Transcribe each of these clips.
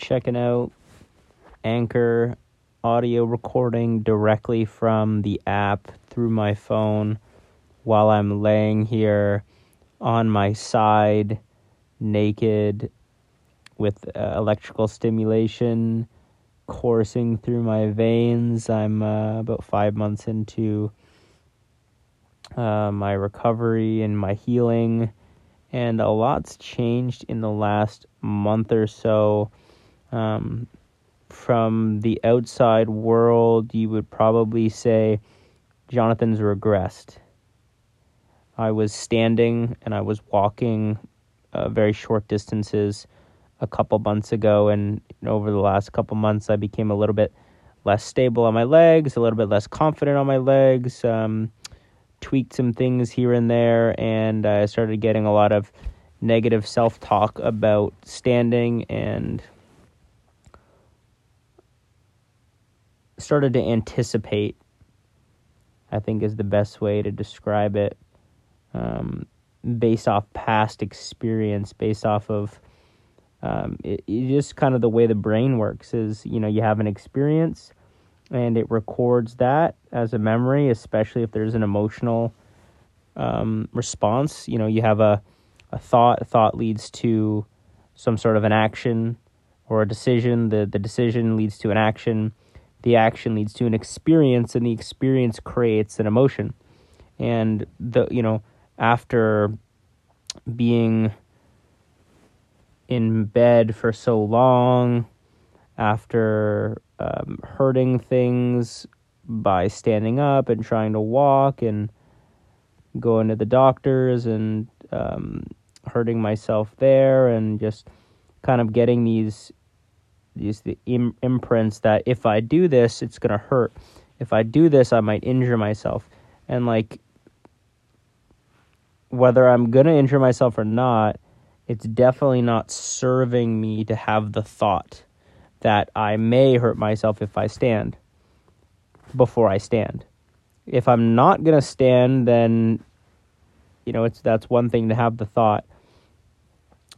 checking out Anchor audio recording directly from the app through my phone while I'm laying here on my side, naked, with uh, electrical stimulation coursing through my veins. I'm uh, about five months into uh, my recovery and my healing, and a lot's changed in the last month or so. Um, from the outside world, you would probably say Jonathan's regressed. I was standing and I was walking uh, very short distances a couple months ago, and over the last couple months, I became a little bit less stable on my legs, a little bit less confident on my legs, um, tweaked some things here and there, and I started getting a lot of negative self talk about standing and started to anticipate, I think is the best way to describe it, um, based off past experience, based off of um, it, it just kind of the way the brain works is, you know, you have an experience and it records that as a memory, especially if there's an emotional um, response. You know, you have a, a thought, a thought leads to some sort of an action or a decision. The, the decision leads to an action the action leads to an experience and the experience creates an emotion. And the you know after being in bed for so long after um, hurting things by standing up and trying to walk and going to the doctors and um, hurting myself there and just kind of getting these these the Im- imprints that if I do this, it's gonna hurt. If I do this, I might injure myself. And like, whether I'm gonna injure myself or not, it's definitely not serving me to have the thought that I may hurt myself if I stand before I stand. If I'm not gonna stand, then you know it's that's one thing to have the thought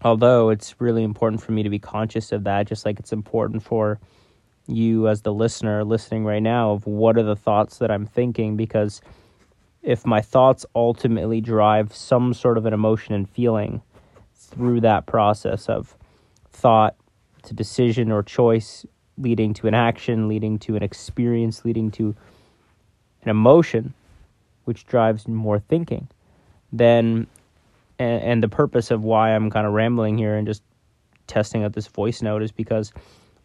although it's really important for me to be conscious of that, just like it's important for you as the listener listening right now of what are the thoughts that I'm thinking because if my thoughts ultimately drive some sort of an emotion and feeling through that process of thought to decision or choice leading to an action leading to an experience leading to an emotion which drives more thinking then and, and the purpose of why I'm kind of rambling here and just testing out this voice note is because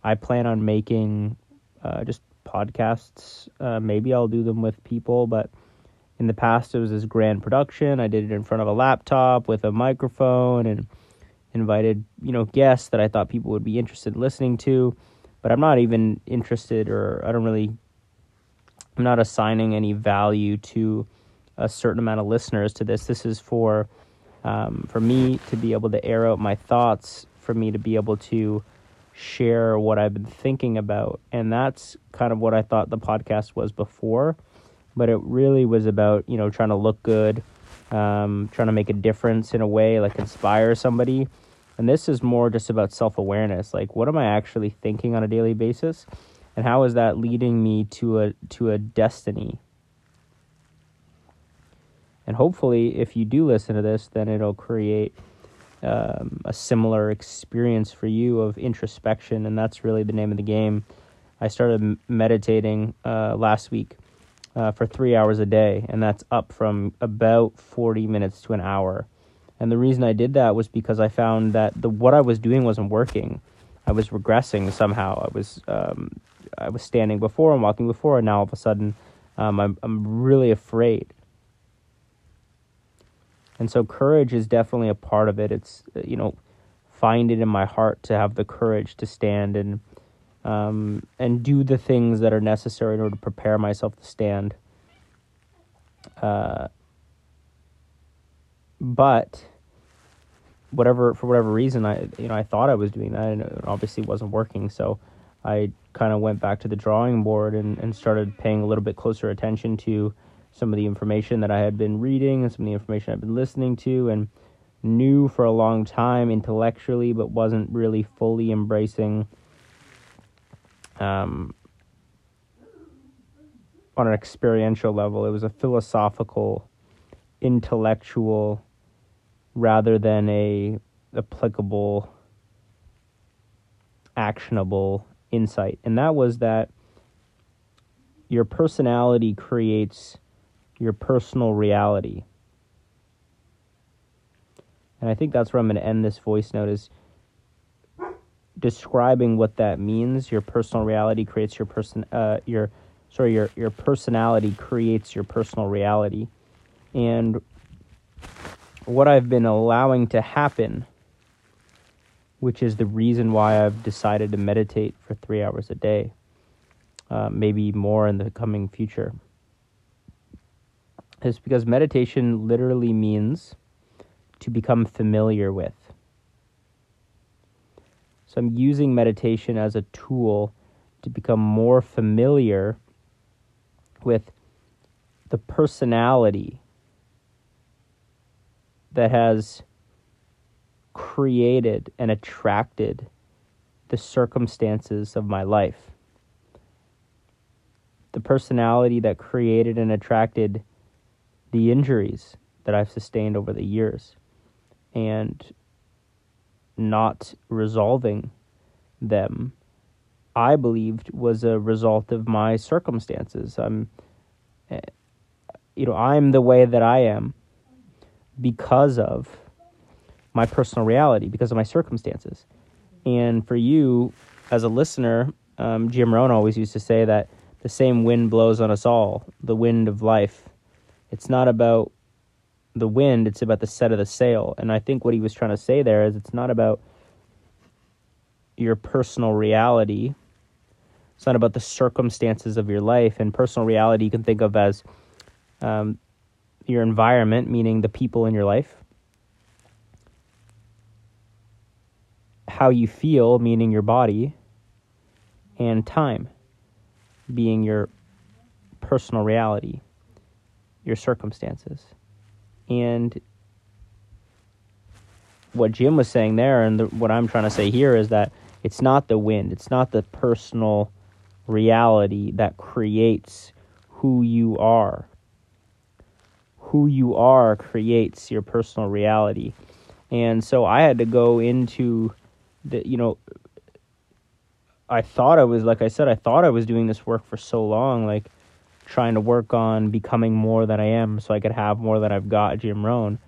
I plan on making uh, just podcasts. Uh, maybe I'll do them with people, but in the past it was this grand production. I did it in front of a laptop with a microphone and invited you know guests that I thought people would be interested in listening to. But I'm not even interested, or I don't really. I'm not assigning any value to a certain amount of listeners to this. This is for um, for me to be able to air out my thoughts, for me to be able to share what I've been thinking about. And that's kind of what I thought the podcast was before. But it really was about, you know, trying to look good, um, trying to make a difference in a way, like inspire somebody. And this is more just about self awareness. Like, what am I actually thinking on a daily basis? And how is that leading me to a to a destiny? And hopefully, if you do listen to this, then it'll create um, a similar experience for you of introspection. And that's really the name of the game. I started meditating uh, last week uh, for three hours a day, and that's up from about 40 minutes to an hour. And the reason I did that was because I found that the what I was doing wasn't working. I was regressing somehow. I was um, I was standing before and walking before, and now all of a sudden, um, I'm I'm really afraid. And so courage is definitely a part of it. It's, you know, find it in my heart to have the courage to stand and um, and do the things that are necessary in order to prepare myself to stand. Uh, but whatever for whatever reason, I you know I thought I was doing that, and it obviously wasn't working. So I kind of went back to the drawing board and, and started paying a little bit closer attention to some of the information that I had been reading and some of the information I've been listening to and knew for a long time intellectually, but wasn't really fully embracing um, on an experiential level. It was a philosophical, intellectual, rather than a applicable, actionable insight. And that was that your personality creates your personal reality. And I think that's where I'm going to end this voice note is describing what that means. Your personal reality creates your person uh, your sorry, your your personality creates your personal reality. And what I've been allowing to happen, which is the reason why I've decided to meditate for three hours a day, uh, maybe more in the coming future, is because meditation literally means to become familiar with. So I'm using meditation as a tool to become more familiar with the personality that has created and attracted the circumstances of my life. The personality that created and attracted the injuries that I've sustained over the years and not resolving them, I believed was a result of my circumstances. I'm, you know, I'm the way that I am because of my personal reality, because of my circumstances. And for you, as a listener, um, Jim Rohn always used to say that the same wind blows on us all, the wind of life. It's not about the wind, it's about the set of the sail. And I think what he was trying to say there is it's not about your personal reality. It's not about the circumstances of your life. And personal reality you can think of as um, your environment, meaning the people in your life. How you feel, meaning your body. And time, being your personal reality, your circumstances. And what Jim was saying there, and the, what I'm trying to say here, is that it's not the wind, it's not the personal reality that creates who you are. Who you are creates your personal reality. And so I had to go into the, you know, I thought I was, like I said, I thought I was doing this work for so long, like trying to work on becoming more than I am so I could have more than I've got, Jim Rohn.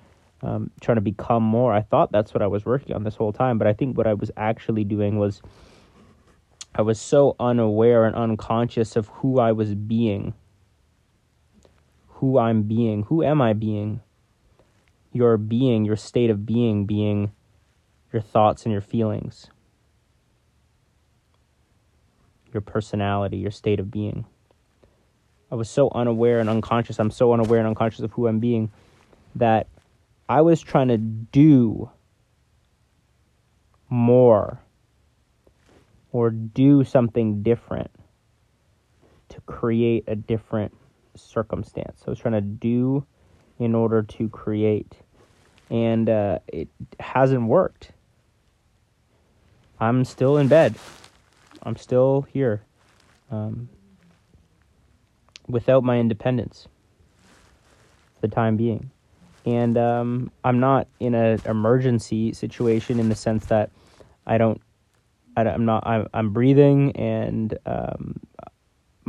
Um, trying to become more. I thought that's what I was working on this whole time, but I think what I was actually doing was I was so unaware and unconscious of who I was being. Who I'm being. Who am I being? Your being, your state of being, being your thoughts and your feelings, your personality, your state of being. I was so unaware and unconscious. I'm so unaware and unconscious of who I'm being that I was trying to do more or do something different to create a different circumstance. I was trying to do in order to create, and uh, it hasn't worked. I'm still in bed. I'm still here. Um, without my independence for the time being. And um, I'm not in an emergency situation in the sense that I don't, I am not, I'm, I'm breathing and um,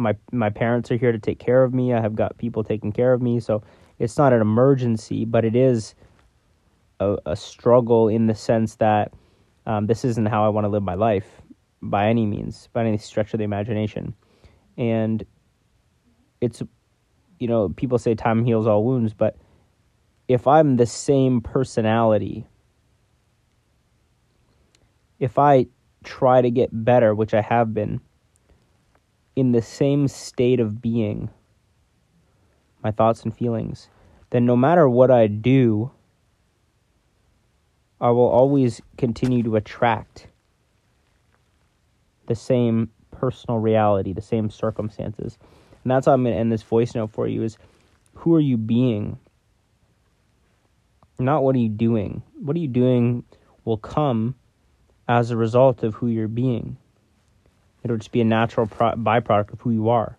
my my parents are here to take care of me. I have got people taking care of me, so it's not an emergency, but it is a, a struggle in the sense that um, this isn't how I want to live my life by any means, by any stretch of the imagination. And it's you know people say time heals all wounds but if i'm the same personality if i try to get better which i have been in the same state of being my thoughts and feelings then no matter what i do i will always continue to attract the same personal reality the same circumstances and that's how I'm going to end this voice note for you is who are you being? Not what are you doing. What are you doing will come as a result of who you're being. It'll just be a natural pro- byproduct of who you are.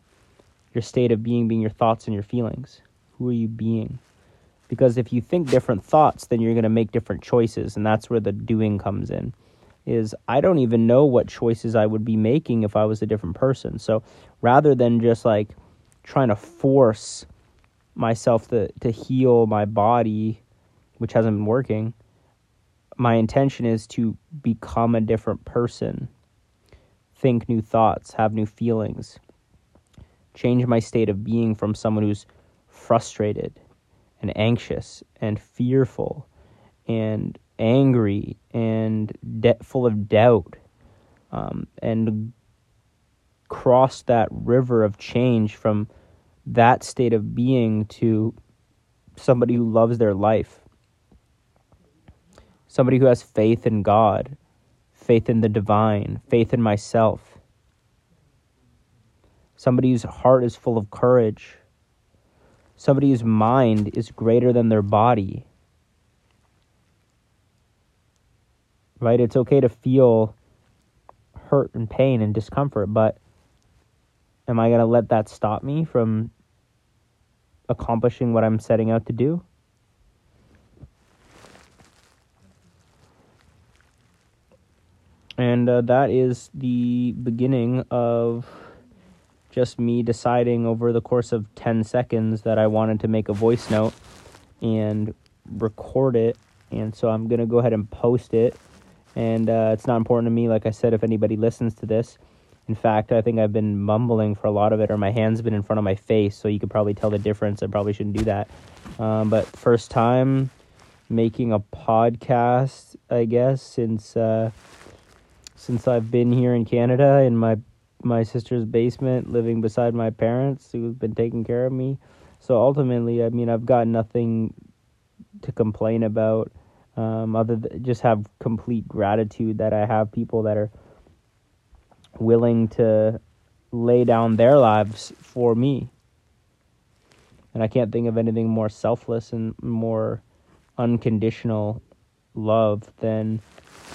Your state of being being your thoughts and your feelings. Who are you being? Because if you think different thoughts, then you're going to make different choices, and that's where the doing comes in. Is I don't even know what choices I would be making if I was a different person. So rather than just like trying to force myself to, to heal my body, which hasn't been working, my intention is to become a different person, think new thoughts, have new feelings, change my state of being from someone who's frustrated and anxious and fearful and angry and de- full of doubt um, and cross that river of change from that state of being to somebody who loves their life. Somebody who has faith in God, faith in the divine, faith in myself, somebody whose heart is full of courage, somebody whose mind is greater than their body. Right? It's okay to feel hurt and pain and discomfort, but am I going to let that stop me from accomplishing what I'm setting out to do? And uh, that is the beginning of just me deciding over the course of 10 seconds that I wanted to make a voice note and record it. And so I'm going to go ahead and post it. And uh, it's not important to me, like I said, if anybody listens to this. In fact, I think I've been mumbling for a lot of it, or my hand's been in front of my face, so you could probably tell the difference. I probably shouldn't do that. Um, but first time making a podcast, I guess, since. Uh, since I've been here in Canada in my my sister's basement, living beside my parents who've been taking care of me. So ultimately, I mean, I've got nothing to complain about, um, other than just have complete gratitude that I have people that are willing to lay down their lives for me. And I can't think of anything more selfless and more unconditional love than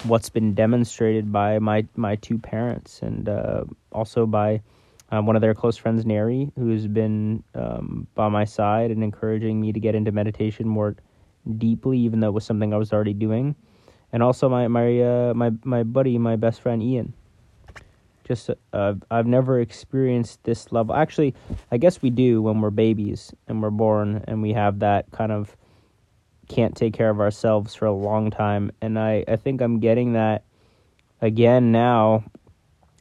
what's been demonstrated by my my two parents and uh, also by uh, one of their close friends, Neri, who's been um, by my side and encouraging me to get into meditation more deeply, even though it was something I was already doing, and also my my uh, my my buddy, my best friend Ian. Just uh, I've never experienced this level. Actually, I guess we do when we're babies and we're born and we have that kind of can't take care of ourselves for a long time. And I, I think I'm getting that again now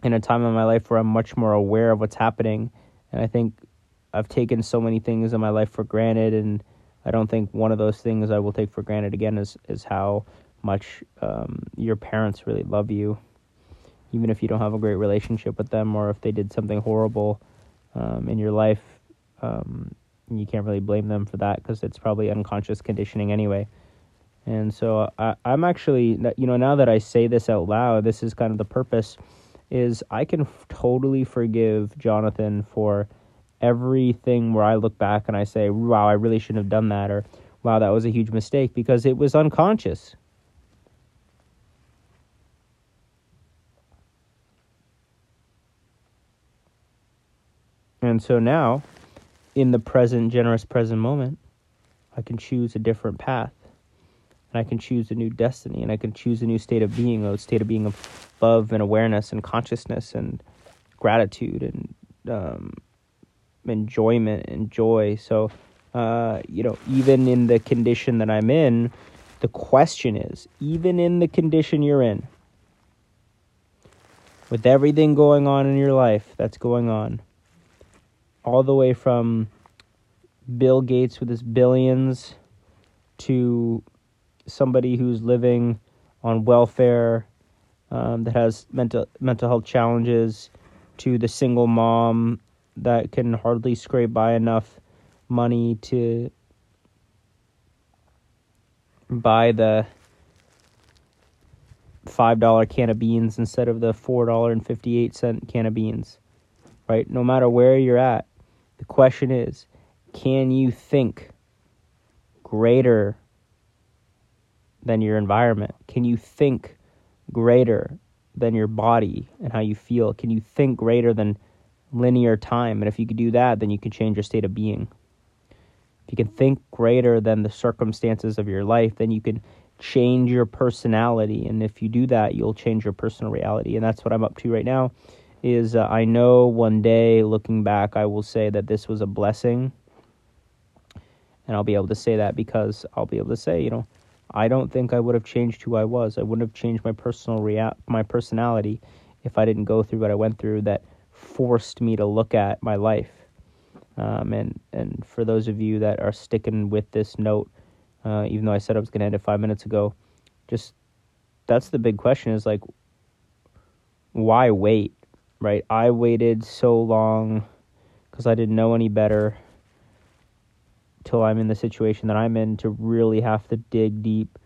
in a time in my life where I'm much more aware of what's happening. And I think I've taken so many things in my life for granted. And I don't think one of those things I will take for granted again is, is how much um, your parents really love you. Even if you don't have a great relationship with them or if they did something horrible um, in your life, um, you can't really blame them for that because it's probably unconscious conditioning anyway. And so I, I'm actually, you know, now that I say this out loud, this is kind of the purpose, is I can f- totally forgive Jonathan for everything where I look back and I say, wow, I really shouldn't have done that, or wow, that was a huge mistake because it was unconscious. And so now in the present, generous present moment, I can choose a different path. And I can choose a new destiny. And I can choose a new state of being, a state of being of love and awareness and consciousness and gratitude and um, enjoyment and joy. So, uh, you know, even in the condition that I'm in, the question is even in the condition you're in, with everything going on in your life that's going on, all the way from Bill Gates with his billions to somebody who's living on welfare um, that has mental mental health challenges to the single mom that can hardly scrape by enough money to buy the five dollar can of beans instead of the four dollar and fifty eight cent can of beans. Right? No matter where you're at, the question is can you think greater than your environment? Can you think greater than your body and how you feel? Can you think greater than linear time? And if you could do that, then you can change your state of being. If you can think greater than the circumstances of your life, then you can change your personality. And if you do that, you'll change your personal reality. And that's what I'm up to right now. Is uh, I know one day, looking back, I will say that this was a blessing. And I'll be able to say that because I'll be able to say, you know, I don't think I would have changed who I was. I wouldn't have changed my personal rea- my personality if I didn't go through what I went through that forced me to look at my life. Um, and and for those of you that are sticking with this note, uh, even though I said I was going to end it five minutes ago, just that's the big question is like, why wait? Right? I waited so long because I didn't know any better till I'm in the situation that I'm in to really have to dig deep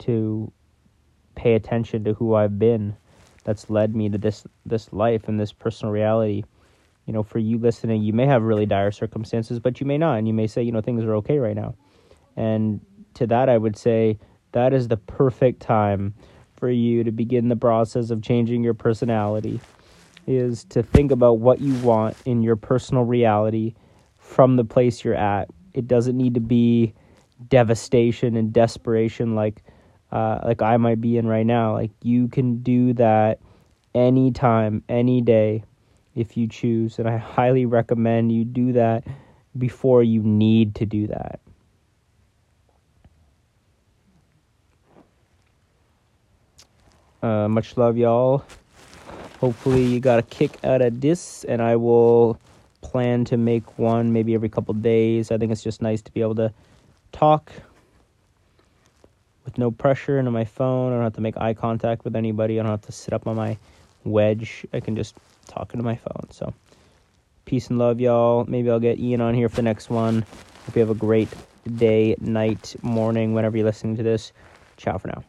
to pay attention to who I've been that's led me to this this life and this personal reality. You know, for you listening, you may have really dire circumstances, but you may not, and you may say, you know, things are okay right now. And to that, I would say that is the perfect time for you to begin the process of changing your personality. Is to think about what you want in your personal reality from the place you're at it doesn't need to be devastation and desperation like uh, like I might be in right now. Like you can do that anytime, any day, if you choose, and I highly recommend you do that before you need to do that. Uh, much love, y'all. Hopefully, you got a kick out of this, and I will plan to make one maybe every couple days. I think it's just nice to be able to talk with no pressure into my phone. I don't have to make eye contact with anybody. I don't have to sit up on my wedge. I can just talk into my phone. So, peace and love, y'all. Maybe I'll get Ian on here for the next one. Hope you have a great day, night, morning, whenever you're listening to this. Ciao for now.